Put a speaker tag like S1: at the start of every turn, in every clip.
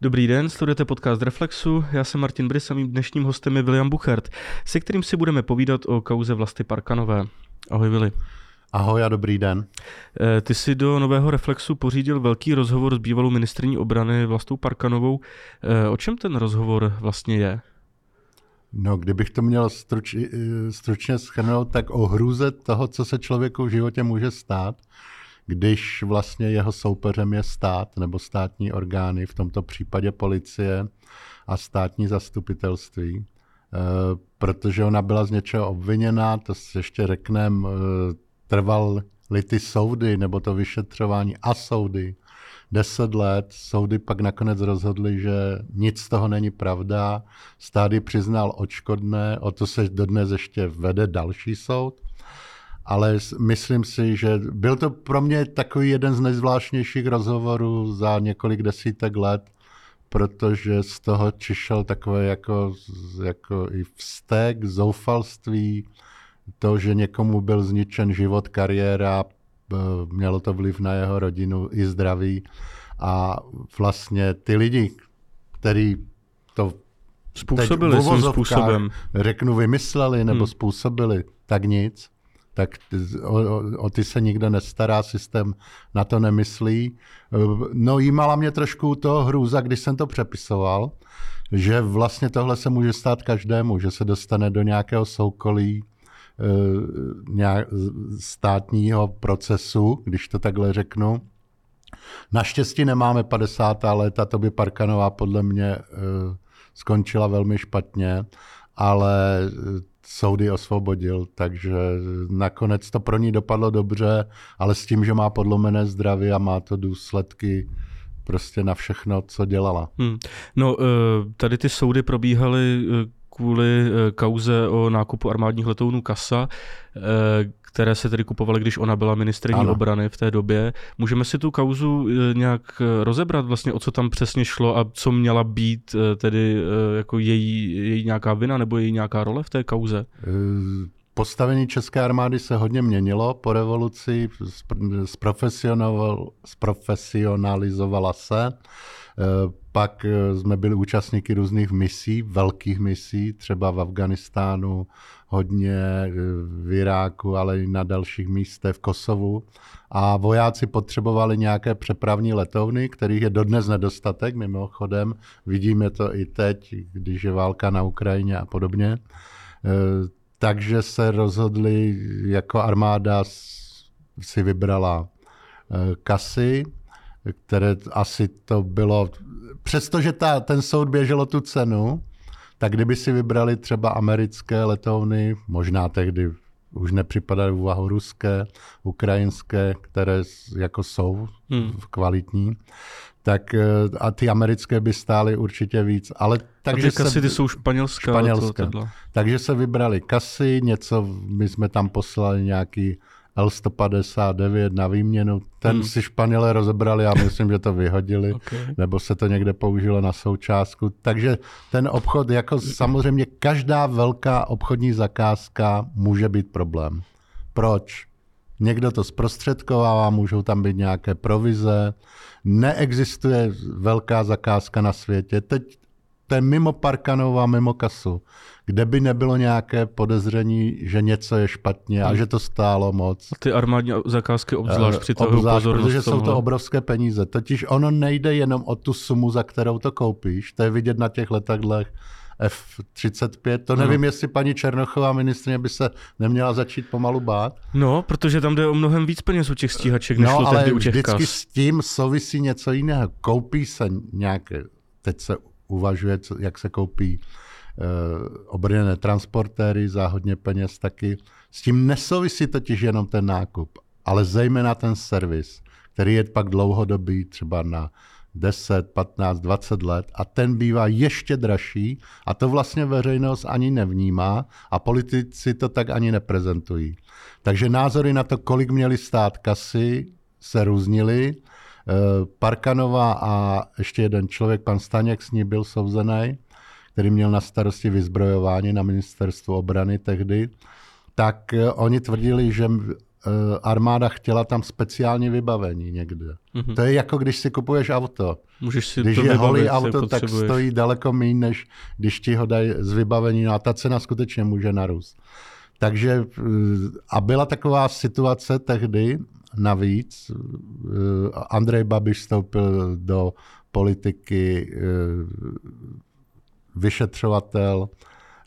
S1: Dobrý den, sledujete podcast Reflexu, já jsem Martin Brys a mým dnešním hostem je William Buchert, se kterým si budeme povídat o kauze Vlasty Parkanové. Ahoj Vili.
S2: Ahoj a dobrý den.
S1: Eh, ty si do Nového Reflexu pořídil velký rozhovor s bývalou ministrní obrany Vlastou Parkanovou. Eh, o čem ten rozhovor vlastně je?
S2: No, kdybych to měl struč, eh, stručně schrnout, tak o hrůze toho, co se člověku v životě může stát, když vlastně jeho soupeřem je stát nebo státní orgány, v tomto případě policie a státní zastupitelství. Protože ona byla z něčeho obviněná, to si ještě řekneme, trvaly ty soudy nebo to vyšetřování a soudy deset let. Soudy pak nakonec rozhodly, že nic z toho není pravda. Stády přiznal očkodné, o to se dodnes ještě vede další soud. Ale myslím si, že byl to pro mě takový jeden z nejzvláštnějších rozhovorů za několik desítek let, protože z toho čišel takové jako, jako i vztek, zoufalství, to, že někomu byl zničen život, kariéra, mělo to vliv na jeho rodinu i zdraví. A vlastně ty lidi, kteří to
S1: způsobili svým způsobem.
S2: Řeknu, vymysleli nebo hmm. způsobili, tak nic. Tak o, o, o ty se nikdo nestará, systém na to nemyslí. No jímala mě trošku to hrůza, když jsem to přepisoval, že vlastně tohle se může stát každému, že se dostane do nějakého soukolí, Eh, státního procesu, když to takhle řeknu. Naštěstí nemáme 50. léta, to by Parkanová podle mě eh, skončila velmi špatně, ale eh, soudy osvobodil, takže nakonec to pro ní dopadlo dobře, ale s tím, že má podlomené zdraví a má to důsledky prostě na všechno, co dělala. Hmm.
S1: No, tady ty soudy probíhaly kvůli eh, kauze o nákupu armádních letounů Kasa, eh, které se tedy kupovaly, když ona byla ministrní ano. obrany v té době. Můžeme si tu kauzu eh, nějak rozebrat vlastně, o co tam přesně šlo a co měla být tedy jako její, její nějaká vina nebo její nějaká role v té kauze?
S2: Postavení české armády se hodně měnilo po revoluci, zprofesionalizovala se. Eh, pak eh, jsme byli účastníky různých misí, velkých misí, třeba v Afganistánu, hodně eh, v Iráku, ale i na dalších místech v Kosovu. A vojáci potřebovali nějaké přepravní letovny, kterých je dodnes nedostatek, mimochodem. Vidíme to i teď, když je válka na Ukrajině a podobně. Takže se rozhodli, jako armáda si vybrala kasy, které asi to bylo, přestože ta, ten soud běželo tu cenu, tak kdyby si vybrali třeba americké letovny, možná tehdy už nepřipadaly v úvahu ruské, ukrajinské, které jako jsou hmm. kvalitní, tak eh, a ty americké by stály určitě víc. Ale
S1: takže kasy se, ty jsou španělské.
S2: španělské. takže se vybrali kasy, něco, my jsme tam poslali nějaký L159 na výměnu. Ten hmm. si Španělé rozebrali a myslím, že to vyhodili, okay. nebo se to někde použilo na součástku. Takže ten obchod, jako samozřejmě každá velká obchodní zakázka může být problém. Proč? Někdo to zprostředkovává, můžou tam být nějaké provize. Neexistuje velká zakázka na světě. Teď to je mimo Parkanova, mimo kasu, kde by nebylo nějaké podezření, že něco je špatně a hmm. že to stálo moc.
S1: A ty armádní zakázky obzvlášť při obzvlášť, pozornost
S2: Protože jsou to obrovské peníze. Totiž ono nejde jenom o tu sumu, za kterou to koupíš. To je vidět na těch letadlech F-35. To nevím, no. jestli paní Černochová ministrině by se neměla začít pomalu bát.
S1: No, protože tam jde o mnohem víc peněz u těch stíhaček, než
S2: no,
S1: ale u těch
S2: vždycky
S1: kas.
S2: s tím souvisí něco jiného. Koupí se nějaké, teď se uvažuje, jak se koupí uh, obrněné transportéry za hodně peněz taky. S tím nesouvisí totiž jenom ten nákup, ale zejména ten servis, který je pak dlouhodobý, třeba na 10, 15, 20 let a ten bývá ještě dražší a to vlastně veřejnost ani nevnímá a politici to tak ani neprezentují. Takže názory na to, kolik měli stát kasy, se různily Eh, Parkanova a ještě jeden člověk, pan Staněk, s ní byl souzený, který měl na starosti vyzbrojování na ministerstvu obrany tehdy, tak eh, oni tvrdili, že armáda chtěla tam speciální vybavení někde. Mm-hmm. To je jako když si kupuješ auto.
S1: Můžeš si
S2: když
S1: to
S2: je holý auto, tak stojí daleko méně, než když ti ho dají z vybavení. No a ta cena skutečně může narůst. Takže a byla taková situace tehdy, navíc, Andrej Babiš vstoupil do politiky, vyšetřovatel,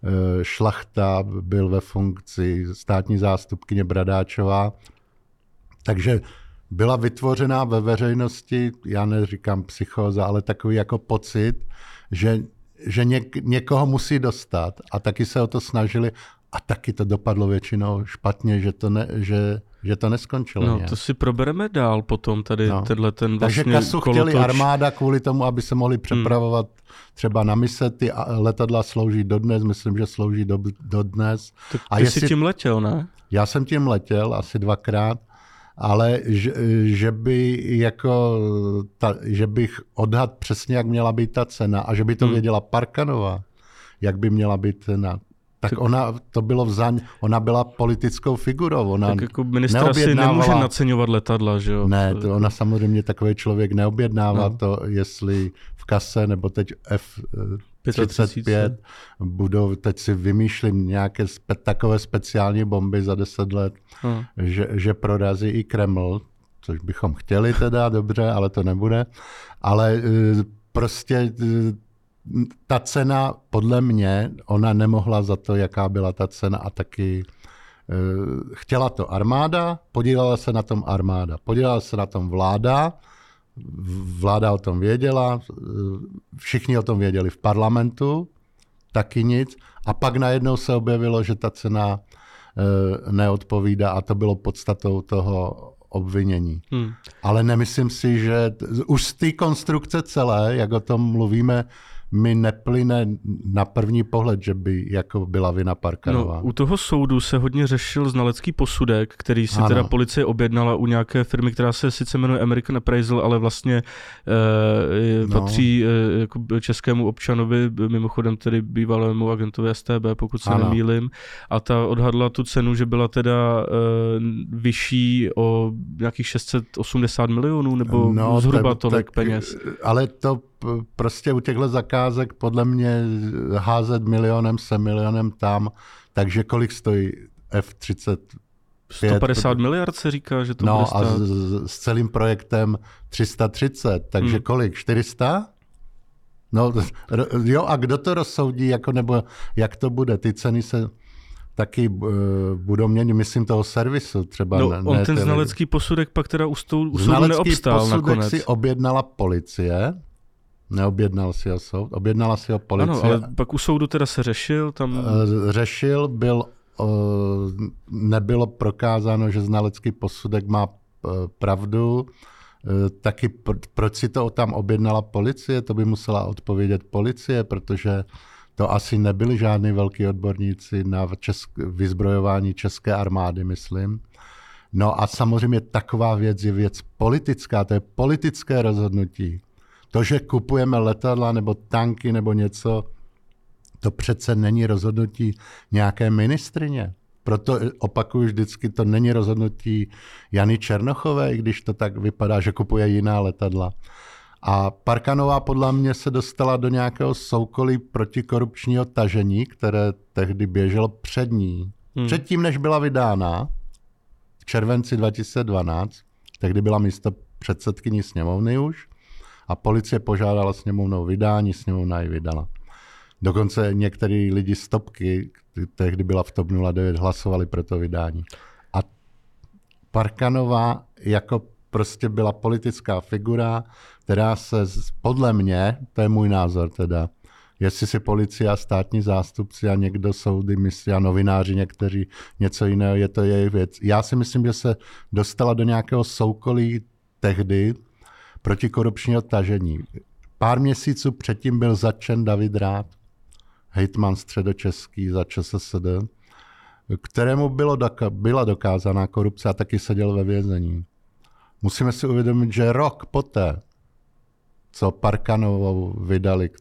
S2: Eh, šlachta byl ve funkci státní zástupkyně Bradáčová. Takže byla vytvořená ve veřejnosti, já neříkám psychóza, ale takový jako pocit, že, že něk, někoho musí dostat a taky se o to snažili a taky to dopadlo většinou špatně, že to, ne, že, že to neskončilo.
S1: No,
S2: nějak.
S1: to si probereme dál potom, tady no. tenhle ten
S2: vlastně
S1: Takže
S2: Kasu kolotoč. chtěli armáda kvůli tomu, aby se mohli hmm. přepravovat hmm. třeba na mise, ty letadla slouží dodnes, myslím, že slouží do, dodnes.
S1: Tak a ty jestli, jsi tím letěl, ne?
S2: Já jsem tím letěl asi dvakrát, ale že, že by jako ta, že bych odhad přesně, jak měla být ta cena a že by to hmm. věděla Parkanová, jak by měla být cena, tak, ona, to bylo vzaň, ona byla politickou figurou. Ona
S1: tak jako ministra si nemůže naceňovat letadla, že jo?
S2: Ne, to ona samozřejmě takový člověk neobjednává no. to, jestli v kase nebo teď F-35 budou, teď si vymýšlím nějaké spe, takové speciální bomby za 10 let, no. že, že prorazí i Kreml, což bychom chtěli teda, dobře, ale to nebude. Ale eh, prostě eh, ta cena, podle mě, ona nemohla za to, jaká byla ta cena a taky eh, chtěla to armáda, podílela se na tom armáda, podílela se na tom vláda, vláda o tom věděla, eh, všichni o tom věděli v parlamentu, taky nic. A pak najednou se objevilo, že ta cena eh, neodpovídá a to bylo podstatou toho obvinění. Hmm. Ale nemyslím si, že už z té konstrukce celé, jak o tom mluvíme, mi neplyne na první pohled, že by jako byla vina Parkanová.
S1: No, u toho soudu se hodně řešil znalecký posudek, který si ano. teda policie objednala u nějaké firmy, která se sice jmenuje American Appraisal, ale vlastně e, no. patří e, jako českému občanovi, mimochodem tedy bývalému agentovi STB, pokud se ano. nemýlim. A ta odhadla tu cenu, že byla teda e, vyšší o nějakých 680 milionů, nebo no, zhruba tak, tolik tak, peněz.
S2: Ale to prostě u těchto zakázek podle mě házet milionem se milionem tam, takže kolik stojí F-30
S1: 150 miliard se říká, že to
S2: no,
S1: bude stát.
S2: a s, s celým projektem 330, takže hmm. kolik? 400? No jo, a kdo to rozsoudí, jako, nebo jak to bude? Ty ceny se taky uh, budou měnit, myslím, toho servisu třeba.
S1: No, ne, on ne ten znalecký posudek pak teda u, stou, u soudu neobstál posudek nakonec.
S2: si objednala policie, Neobjednal si ho soud, objednala si ho policie.
S1: Ano, ale pak u soudu teda se řešil? Tam...
S2: Eh, řešil, byl, eh, nebylo prokázáno, že znalecký posudek má eh, pravdu. Taky proč si to tam objednala policie, to by musela odpovědět policie, protože to asi nebyli žádní velký odborníci na česk- vyzbrojování české armády, myslím. No a samozřejmě taková věc je věc politická, to je politické rozhodnutí. To, že kupujeme letadla nebo tanky nebo něco, to přece není rozhodnutí nějaké ministrině. Proto opakuju vždycky, to není rozhodnutí Jany Černochové, i když to tak vypadá, že kupuje jiná letadla. A Parkanová podle mě se dostala do nějakého soukolí protikorupčního tažení, které tehdy běželo před ní. Hmm. Předtím, než byla vydána, v červenci 2012, tehdy byla místo předsedkyní sněmovny už, a policie požádala sněmovnou vydání, sněmovna ji vydala. Dokonce některý lidi z Topky, tehdy byla v TOP 09, hlasovali pro to vydání. A Parkanová jako prostě byla politická figura, která se podle mě, to je můj názor teda, jestli si policie a státní zástupci a někdo soudy myslí a novináři někteří něco jiného, je to její věc. Já si myslím, že se dostala do nějakého soukolí tehdy, protikorupčního tažení. Pár měsíců předtím byl začen David Rád, hejtman středočeský za ČSSD, kterému bylo doka- byla dokázaná korupce a taky seděl ve vězení. Musíme si uvědomit, že rok poté, co Parkanovou vydali k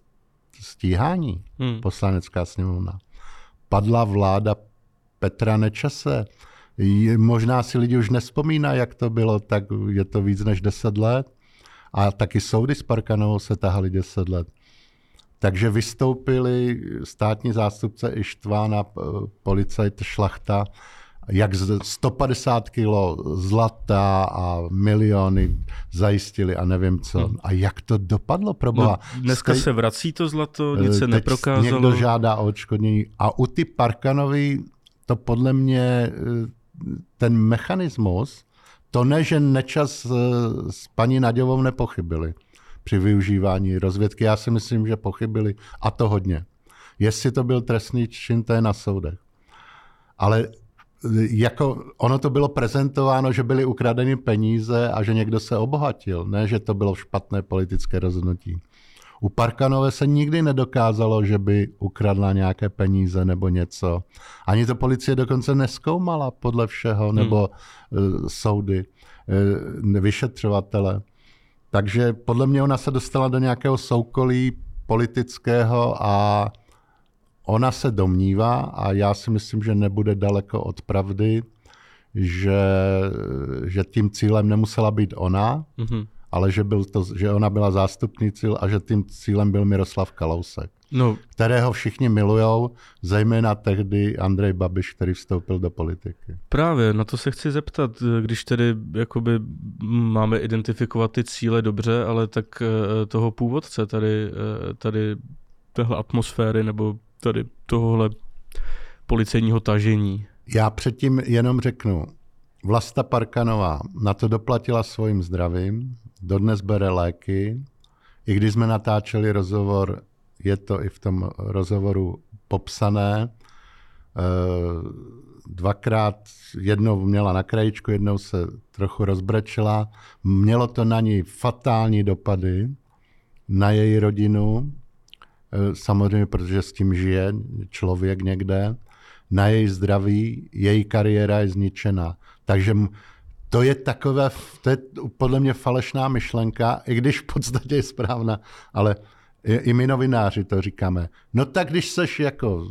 S2: stíhání, hmm. poslanecká sněmovna, padla vláda Petra Nečase. Možná si lidi už nespomínají, jak to bylo, tak je to víc než 10 let. A taky soudy s Parkanovou se tahali 10 let. Takže vystoupili státní zástupce Ištvána, policajt Šlachta, jak 150 kilo zlata a miliony zajistili a nevím co. Hmm. A jak to dopadlo pro boha?
S1: No, dneska Stej... se vrací to zlato, nic se neprokázalo.
S2: Někdo žádá o odškodnění. A u ty Parkanovi to podle mě eh, ten mechanismus, to ne, že Nečas eh, s paní Naděvou nepochybili při využívání rozvědky. Já si myslím, že pochybili a to hodně. Jestli to byl trestný čin, to je na soudech. Ale jako ono to bylo prezentováno, že byly ukradeny peníze a že někdo se obohatil, ne, že to bylo špatné politické rozhodnutí. U Parkanové se nikdy nedokázalo, že by ukradla nějaké peníze nebo něco. Ani to policie dokonce neskoumala podle všeho, nebo hmm. soudy, uh, vyšetřovatele. Takže podle mě ona se dostala do nějakého soukolí politického a Ona se domnívá, a já si myslím, že nebude daleko od pravdy, že, že tím cílem nemusela být ona, mm-hmm. Ale že, byl to, že ona byla zástupný cíl a že tím cílem byl Miroslav Kalousek, no. kterého všichni milujou, zejména tehdy Andrej Babiš, který vstoupil do politiky.
S1: Právě, na to se chci zeptat, když tedy jakoby máme identifikovat ty cíle dobře, ale tak eh, toho původce tady, eh, tady téhle atmosféry nebo tady tohohle policejního tažení.
S2: Já předtím jenom řeknu, Vlasta Parkanová na to doplatila svým zdravím, dodnes bere léky. I když jsme natáčeli rozhovor, je to i v tom rozhovoru popsané. Eh, dvakrát, jednou měla na krajičku, jednou se trochu rozbrečela. Mělo to na ní fatální dopady, na její rodinu, Eh, samozřejmě, protože s tím žije člověk někde, na její zdraví, její kariéra je zničena. Takže to je takové, to je podle mě falešná myšlenka, i když v podstatě je správná, ale i my novináři to říkáme. No tak když seš jako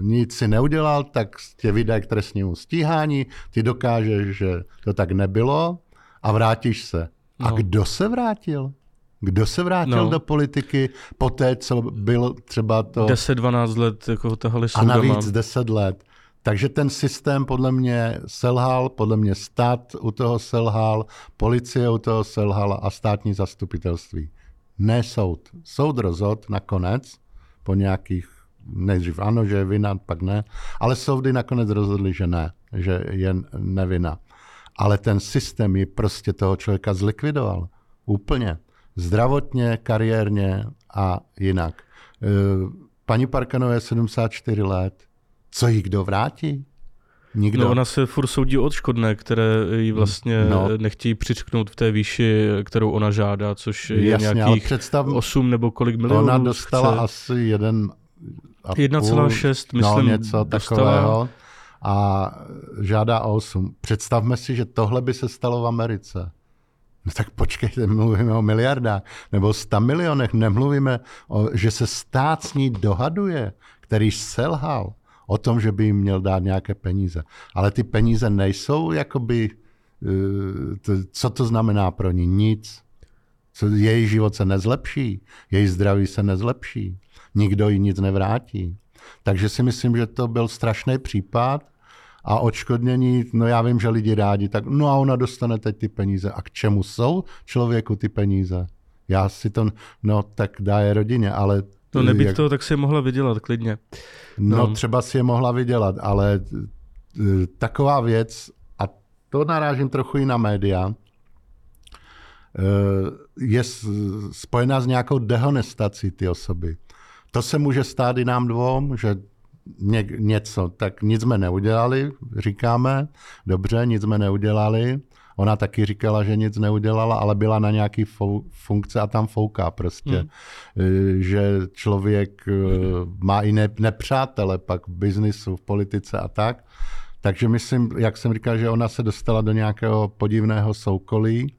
S2: nic si neudělal, tak tě vydají k trestnímu stíhání, ty dokážeš, že to tak nebylo a vrátíš se. No. A kdo se vrátil? Kdo se vrátil no. do politiky po té, co byl třeba to...
S1: 10-12 let jako tahali
S2: A navíc 10 let. Takže ten systém podle mě selhal, podle mě stát u toho selhal, policie u toho selhala a státní zastupitelství. Ne soud. Soud rozhod nakonec, po nějakých, nejdřív ano, že je vina, pak ne, ale soudy nakonec rozhodli, že ne, že je nevina. Ale ten systém ji prostě toho člověka zlikvidoval. Úplně zdravotně, kariérně a jinak. E, paní Parkanové je 74 let. Co jí kdo vrátí? Nikdo.
S1: No ona se furt soudí odškodné, které jí vlastně no. nechtějí přičknout v té výši, kterou ona žádá, což je Jasně, nějakých představ, 8 nebo kolik milionů.
S2: Ona dostala chce. asi 1,6,
S1: myslím. No,
S2: něco dostala. takového. A žádá o 8. Představme si, že tohle by se stalo v Americe. No tak počkejte, mluvíme o miliardách nebo 100 milionech, nemluvíme, o, že se stát s ní dohaduje, který selhal o tom, že by jim měl dát nějaké peníze. Ale ty peníze nejsou jakoby, eh, co to znamená pro ní? Nic. Co, její život se nezlepší, její zdraví se nezlepší, nikdo jí nic nevrátí. Takže si myslím, že to byl strašný případ a odškodnění, no já vím, že lidi rádi, tak no a ona dostane teď ty peníze. A k čemu jsou člověku ty peníze? Já si to, no tak dá je rodině, ale...
S1: No nebyt jak... to, tak si je mohla vydělat klidně.
S2: No. no třeba si je mohla vydělat, ale e, taková věc, a to narážím trochu i na média, e, je spojená s nějakou dehonestací ty osoby. To se může stát i nám dvou, že ně, něco, tak nic jsme neudělali, říkáme, dobře, nic jsme neudělali. Ona taky říkala, že nic neudělala, ale byla na nějaký fou, funkce a tam fouká prostě. Hmm. E, že člověk e, má i ne, nepřátele pak v biznisu, v politice a tak. Takže myslím, jak jsem říkal, že ona se dostala do nějakého podivného soukolí,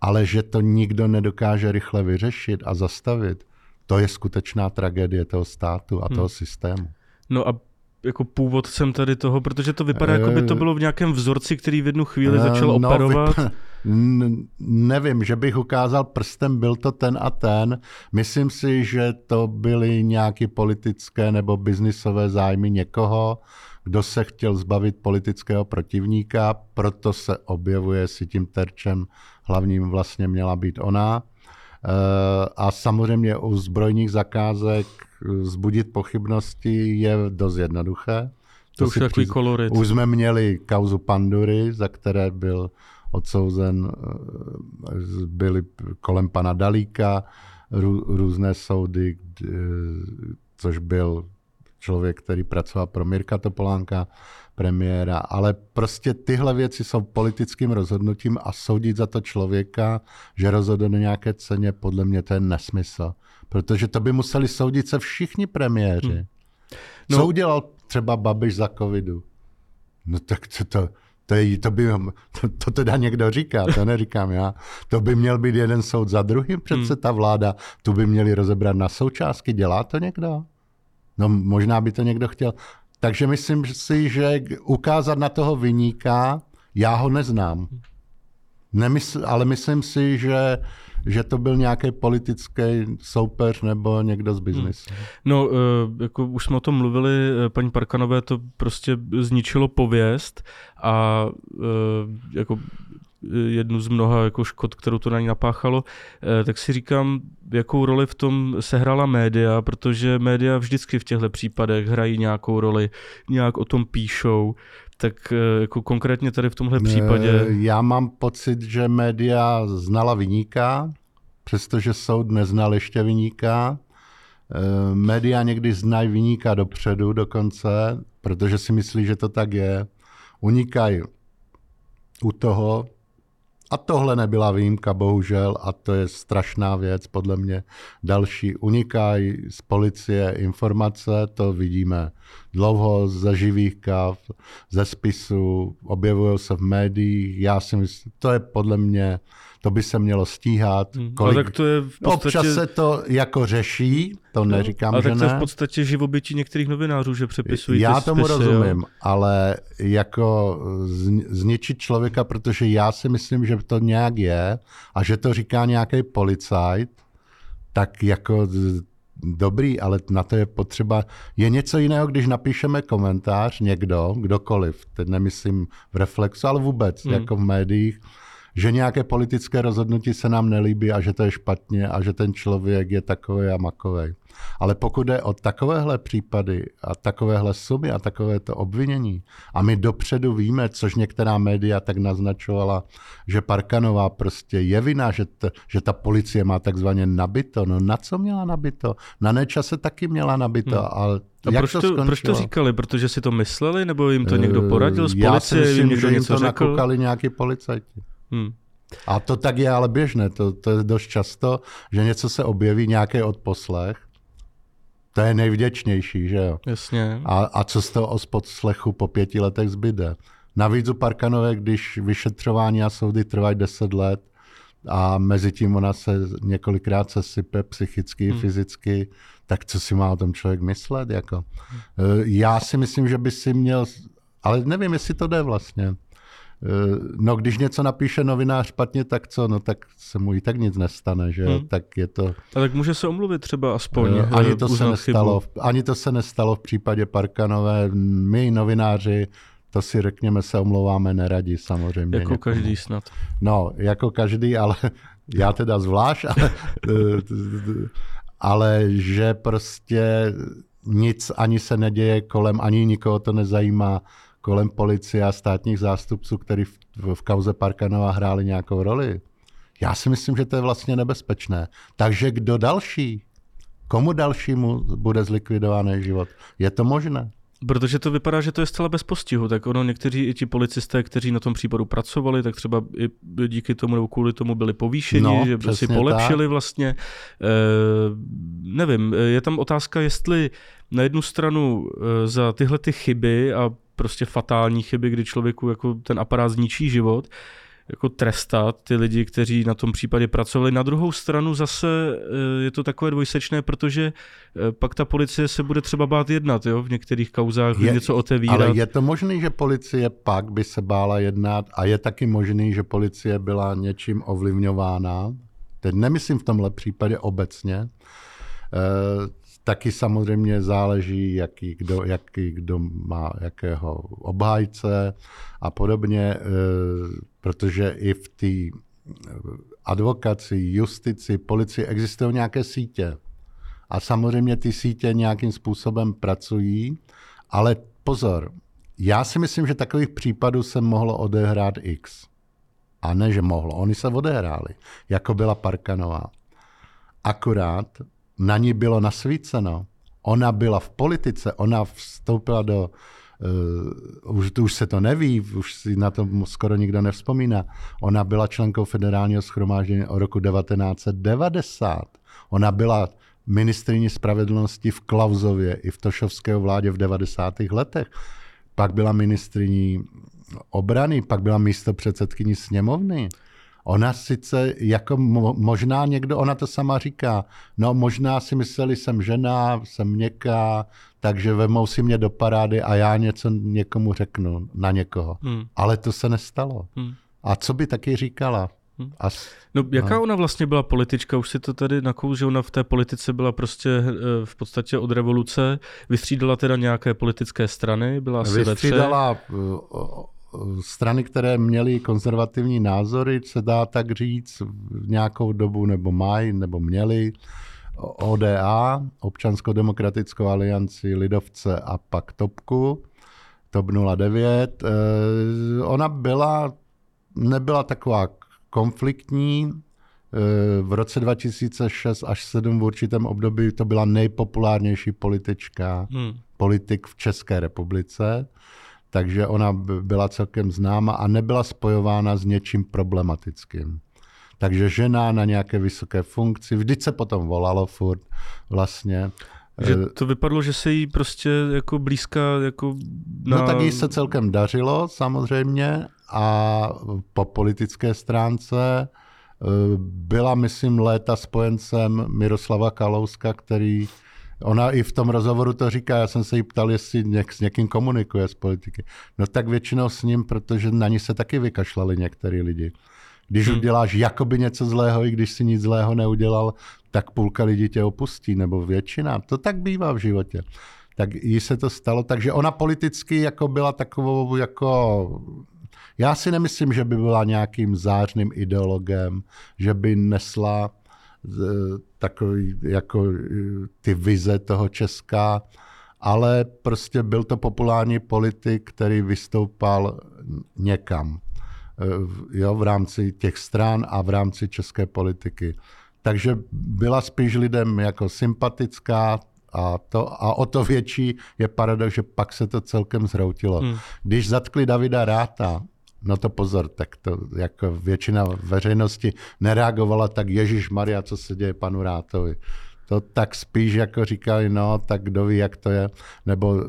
S2: ale že to nikdo nedokáže rychle vyřešit a zastavit, to je skutečná tragédie toho státu a toho hmm. systému.
S1: No a jako původcem tady toho, protože to vypadá, jako by to bylo v nějakém vzorci, který v jednu chvíli začal no, operovat. Vyp-
S2: nevím, že bych ukázal prstem, byl to ten a ten. Myslím si, že to byly nějaké politické nebo biznisové zájmy někoho, kdo se chtěl zbavit politického protivníka, proto se objevuje si tím terčem hlavním vlastně měla být ona. Eh, a samozřejmě u zbrojních zakázek zbudit pochybnosti je dost jednoduché.
S1: To, to už takový kolorit.
S2: Už jsme měli kauzu Pandury, za které byl odsouzen, eh, byly kolem pana Dalíka různé soudy, což byl člověk, který pracoval pro Mirka Topolánka, premiéra, ale prostě tyhle věci jsou politickým rozhodnutím a soudit za to člověka, že rozhodne na nějaké ceně, podle mě to je nesmysl. Protože to by museli soudit se všichni premiéři. Hmm. No. Co udělal třeba Babiš za covidu? No tak co to, to, je, to, by, to, to teda někdo říká, to neříkám já. To by měl být jeden soud za druhým, přece hmm. ta vláda, tu by měli rozebrat na součástky. Dělá to někdo? No možná by to někdo chtěl. Takže myslím si, že ukázat na toho vyníka, já ho neznám. Nemysl, ale myslím si, že že to byl nějaký politický soupeř nebo někdo z biznesu. Hmm.
S1: No, eh, jako už jsme o tom mluvili, eh, paní Parkanové to prostě zničilo pověst a eh, jako jednu z mnoha jako škod, kterou to na ní napáchalo, tak si říkám, jakou roli v tom sehrála média, protože média vždycky v těchto případech hrají nějakou roli, nějak o tom píšou, tak jako konkrétně tady v tomhle případě...
S2: Já mám pocit, že média znala vyníka, přestože soud neznal ještě vyníka. Eh, média někdy znají vyníka dopředu dokonce, protože si myslí, že to tak je. Unikají u toho, a tohle nebyla výjimka, bohužel, a to je strašná věc, podle mě. Další unikají z policie informace, to vidíme dlouho ze živých kav, ze spisu, objevují se v médiích. Já si myslím, to je podle mě to by se mělo stíhat.
S1: Hmm. Kolik... tak to je v
S2: podstatě... Občas se to jako řeší, to no, neříkám, že
S1: tak to
S2: je
S1: v podstatě živobytí některých novinářů, že přepisují
S2: Já
S1: ty
S2: tomu
S1: spisy,
S2: rozumím,
S1: jo?
S2: ale jako zničit člověka, protože já si myslím, že to nějak je a že to říká nějaký policajt, tak jako dobrý, ale na to je potřeba. Je něco jiného, když napíšeme komentář někdo, kdokoliv, teď nemyslím v reflexu, ale vůbec, hmm. jako v médiích, že nějaké politické rozhodnutí se nám nelíbí a že to je špatně a že ten člověk je takový a makový. Ale pokud jde o takovéhle případy a takovéhle sumy a takovéto obvinění, a my dopředu víme, což některá média tak naznačovala, že Parkanová prostě je vina, že, t, že ta policie má takzvaně nabito. No na co měla nabito? Na nečase taky měla nabito, hmm. ale a
S1: proč to, to proč to říkali? Protože si to mysleli, nebo jim to někdo poradil z policie?
S2: Já si myslím, jim že jim to řekl? nakoukali nějaký policajti. Hmm. A to tak je ale běžné, to, to je dost často, že něco se objeví, nějaký odposlech, to je nejvděčnější, že jo?
S1: Jasně.
S2: A, a co z toho odposlechu po pěti letech zbyde? Navíc u Parkanové, když vyšetřování a soudy trvají deset let a mezi tím ona se několikrát se sype psychicky, hmm. fyzicky, tak co si má o tom člověk myslet? Jako? Hmm. Já si myslím, že by si měl, ale nevím, jestli to jde vlastně. Eh, no když něco napíše novinář špatně, tak co, no tak se mu i tak nic nestane, že hmm. tak je to...
S1: A tak může se omluvit třeba aspoň. Uh,
S2: ani, to se nestalo, ani to se nestalo v případě Parkanové. My novináři to si řekněme, se omlouváme neradi samozřejmě.
S1: Jako někomu. každý snad.
S2: No, jako každý, ale já teda zvlášť, ale, ale že prostě nic ani se neděje kolem, ani nikoho to nezajímá kolem policie a státních zástupců, který v, v kauze Parkanova hráli nějakou roli. Já si myslím, že to je vlastně nebezpečné. Takže kdo další? Komu dalšímu bude zlikvidovaný život? Je to možné?
S1: Protože to vypadá, že to je zcela bez postihu, tak ono někteří i ti policisté, kteří na tom případu pracovali, tak třeba i díky tomu nebo kvůli tomu byli povýšeni, no, že si polepšili tak. vlastně. E, nevím, je tam otázka, jestli na jednu stranu e, za tyhle ty chyby a prostě fatální chyby, kdy člověku jako ten aparát zničí život, jako trestat ty lidi, kteří na tom případě pracovali. Na druhou stranu zase eh, je to takové dvojsečné, protože eh, pak ta policie se bude třeba bát jednat, jo, v některých kauzách je, něco otevírat.
S2: Ale je to možné, že policie pak by se bála jednat a je taky možný, že policie byla něčím ovlivňována. Teď nemyslím v tomhle případě obecně. Taky samozřejmě záleží, jaký kdo, jaký kdo má jakého obhájce a podobně, e, protože i v té advokaci, justici, policii existují nějaké sítě. A samozřejmě ty sítě nějakým způsobem pracují, ale pozor, já si myslím, že takových případů se mohlo odehrát X. A ne, že mohlo. Oni se odehráli, jako byla Parkanová. Akorát na ní bylo nasvíceno. Ona byla v politice, ona vstoupila do, uh, už, už se to neví, už si na to skoro nikdo nevzpomíná. Ona byla členkou federálního schromáždění o roku 1990. Ona byla ministriní spravedlnosti v Klauzově i v Tošovského vládě v 90. letech. Pak byla ministriní obrany, pak byla místo předsedkyní sněmovny. Ona sice jako možná někdo, ona to sama říká, no možná si mysleli, jsem žena, jsem měkká, takže vemou si mě do parády a já něco někomu řeknu, na někoho. Hmm. Ale to se nestalo. Hmm. A co by taky říkala?
S1: Hmm. As, no, jaká no. ona vlastně byla politička? Už si to tady nakou, že ona v té politice byla prostě eh, v podstatě od revoluce. Vystřídala teda nějaké politické strany? Byla asi
S2: Vystřídala strany, které měly konzervativní názory, se dá tak říct, v nějakou dobu nebo mají, nebo měli. ODA, Občansko-demokratickou alianci, Lidovce a pak Topku, TOP 09. Eh, ona byla, nebyla taková konfliktní, eh, v roce 2006 až 2007 v určitém období to byla nejpopulárnější politička, hmm. politik v České republice takže ona byla celkem známa a nebyla spojována s něčím problematickým. Takže žena na nějaké vysoké funkci, vždyť se potom volalo furt vlastně.
S1: Že eh, to vypadlo, že se jí prostě jako blízká jako
S2: na... No tak jí se celkem dařilo samozřejmě a po politické stránce eh, byla, myslím, léta spojencem Miroslava Kalouska, který Ona i v tom rozhovoru to říká, já jsem se jí ptal, jestli něk, s někým komunikuje z politiky. No tak většinou s ním, protože na ní se taky vykašlali některý lidi. Když hmm. uděláš jakoby něco zlého, i když si nic zlého neudělal, tak půlka lidí tě opustí, nebo většina. To tak bývá v životě. Tak jí se to stalo, takže ona politicky jako byla takovou jako já si nemyslím, že by byla nějakým zářným ideologem, že by nesla takový jako ty vize toho Česka, ale prostě byl to populární politik, který vystoupal někam jo, v rámci těch stran a v rámci české politiky. Takže byla spíš lidem jako sympatická a, to, a o to větší je paradox, že pak se to celkem zhroutilo. Hmm. Když zatkli Davida Ráta, No to pozor, tak to jako většina veřejnosti nereagovala tak Ježíš Maria, co se děje panu Rátovi. To tak spíš jako říkali, no, tak kdo ví, jak to je. Nebo,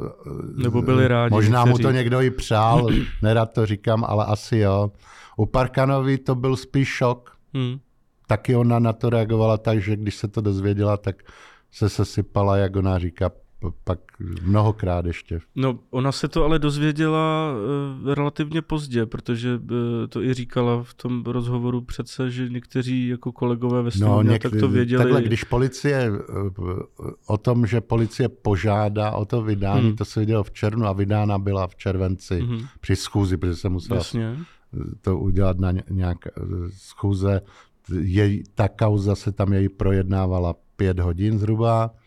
S1: Nebo byli rádi.
S2: Možná mu to někdo i přál, nerad to říkám, ale asi jo. U Parkanovi to byl spíš šok. Hmm. Taky ona na to reagovala tak, že když se to dozvěděla, tak se sesypala, jak ona říká, pak mnohokrát ještě.
S1: No, ona se to ale dozvěděla uh, relativně pozdě, protože uh, to i říkala v tom rozhovoru přece, že někteří jako kolegové ve sněmovně no, tak to věděli.
S2: Takhle, když policie, uh, o tom, že policie požádá o to vydání, hmm. to se vidělo v červnu a vydána byla v červenci hmm. při schůzi, protože se musela Jasně. to udělat na nějak schůze. Jej, ta kauza se tam její projednávala pět hodin zhruba Eh,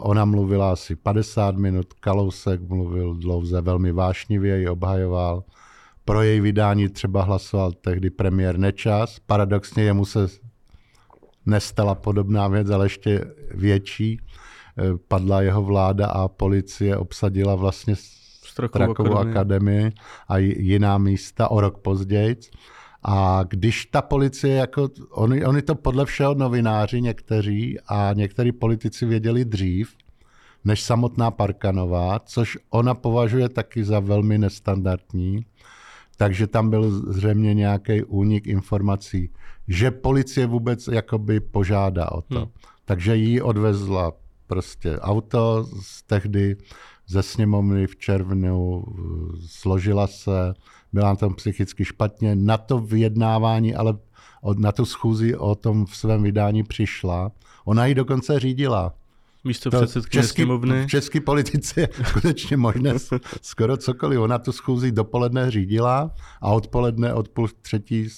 S2: ona mluvila asi 50 minut, Kalousek mluvil dlouze, velmi vášnivě ji obhajoval. Pro její vydání třeba hlasoval tehdy premiér Nečas. Paradoxně jemu se nestala podobná věc, ale ještě větší. Eh, padla jeho vláda a policie obsadila vlastně Strakovou akademii. akademii a jiná místa o rok později. A když ta policie, jako, oni, oni to podle všeho novináři někteří a někteří politici věděli dřív, než samotná Parkanová, což ona považuje taky za velmi nestandardní, takže tam byl zřejmě nějaký únik informací, že policie vůbec jakoby požádá o to. Hmm. Takže jí odvezla prostě auto z tehdy ze sněmovny v červnu, složila se, byla na tom psychicky špatně. Na to vyjednávání, ale na tu schůzi o tom v svém vydání přišla. Ona ji dokonce řídila.
S1: Místo předsedkyně sněmovny.
S2: V české politice je skutečně možné skoro cokoliv. Ona tu schůzi dopoledne řídila a odpoledne od půl třetí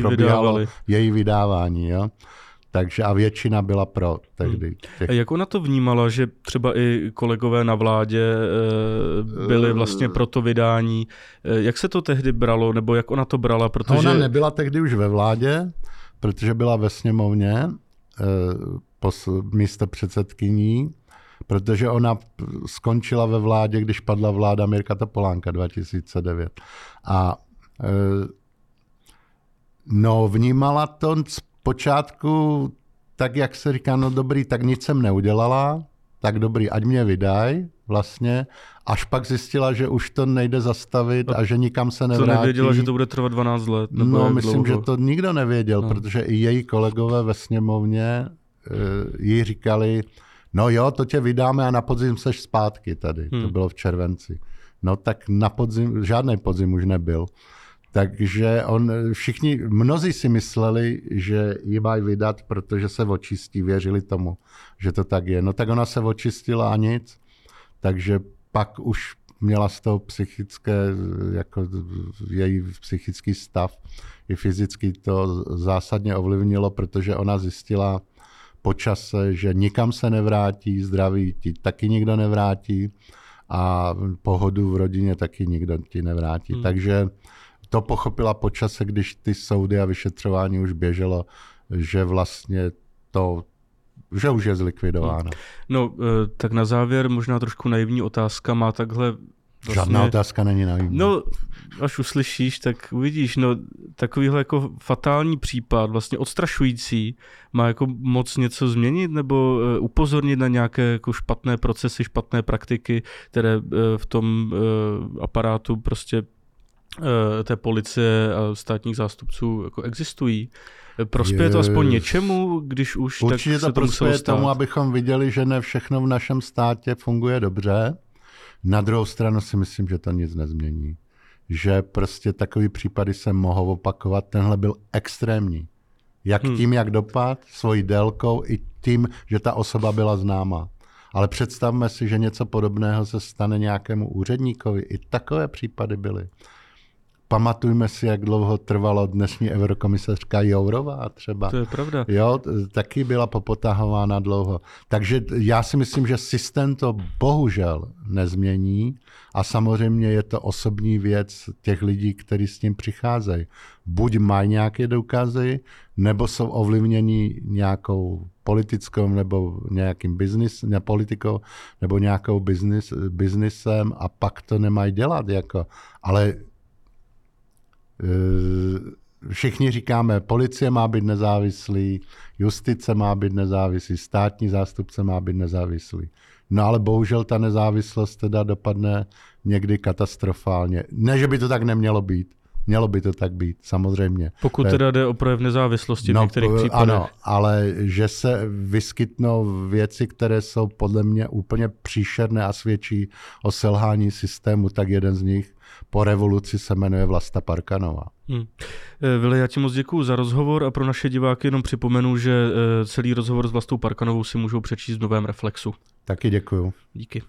S2: probíhalo její vydávání. Jo? Takže a většina byla pro tehdy. Hmm.
S1: Těch... A jak ona to vnímala, že třeba i kolegové na vládě e, byli vlastně pro to vydání? E, jak se to tehdy bralo, nebo jak ona to brala? Protože...
S2: Ona nebyla tehdy už ve vládě, protože byla ve sněmovně místo předsedkyní, protože ona skončila ve vládě, když padla vláda Mirka Topolánka 2009. A no, vnímala to počátku, tak jak se říká, no dobrý, tak nic jsem neudělala, tak dobrý, ať mě vydaj vlastně, až pak zjistila, že už to nejde zastavit a, a že nikam se nevrátí. To
S1: nevěděla, že to bude trvat 12 let?
S2: Nebo no, myslím, dlouho? že to nikdo nevěděl, no. protože i její kolegové ve sněmovně e, jí říkali, no jo, to tě vydáme a na podzim seš zpátky tady. Hmm. To bylo v červenci. No tak na podzim, žádný podzim už nebyl. Takže on, všichni, mnozí si mysleli, že ji mají vydat, protože se očistí, věřili tomu, že to tak je. No tak ona se očistila a nic, takže pak už měla z toho psychické, jako její psychický stav i fyzicky to zásadně ovlivnilo, protože ona zjistila po čase, že nikam se nevrátí, zdraví ti taky nikdo nevrátí a pohodu v rodině taky nikdo ti nevrátí. Hmm. Takže to pochopila počase, když ty soudy a vyšetřování už běželo, že vlastně to, že už je zlikvidováno.
S1: No, eh, tak na závěr možná trošku naivní otázka. Má takhle
S2: Vlastně, Žádná otázka není naivní.
S1: No, až uslyšíš, tak uvidíš, no, takovýhle jako fatální případ, vlastně odstrašující, má jako moc něco změnit nebo uh, upozornit na nějaké jako špatné procesy, špatné praktiky, které uh, v tom aparátu prostě Eh, té policie a státních zástupců jako existují. Prospěje je... to aspoň něčemu, když už
S2: Určitě
S1: tak
S2: to, to prospěje tomu, abychom viděli, že ne všechno v našem státě funguje dobře. Na druhou stranu si myslím, že to nic nezmění. Že prostě takový případy se mohou opakovat. Tenhle byl extrémní. Jak hmm. tím, jak dopad, svojí délkou, i tím, že ta osoba byla známá. Ale představme si, že něco podobného se stane nějakému úředníkovi. I takové případy byly. Pamatujme si, jak dlouho trvalo dnešní eurokomisařka Jourová třeba.
S1: To je pravda.
S2: Jo, taky byla popotahována dlouho. Takže já si myslím, že systém to bohužel nezmění a samozřejmě je to osobní věc těch lidí, kteří s tím přicházejí. Buď mají nějaké důkazy, nebo jsou ovlivněni nějakou politickou nebo nějakým biznis, ne politikou, nebo nějakou biznis, biznisem a pak to nemají dělat. Jako. Ale všichni říkáme, policie má být nezávislý, justice má být nezávislý, státní zástupce má být nezávislý. No ale bohužel ta nezávislost teda dopadne někdy katastrofálně. Ne, že by to tak nemělo být. Mělo by to tak být, samozřejmě.
S1: Pokud teda jde o projev nezávislosti no, v některých případech.
S2: Ano, ale že se vyskytnou věci, které jsou podle mě úplně příšerné a svědčí o selhání systému, tak jeden z nich po revoluci se jmenuje Vlasta Parkanova. Hmm.
S1: Eh, Vili, já ti moc děkuji za rozhovor a pro naše diváky jenom připomenu, že eh, celý rozhovor s Vlastou Parkanovou si můžou přečíst v novém Reflexu.
S2: Taky děkuju.
S1: Díky.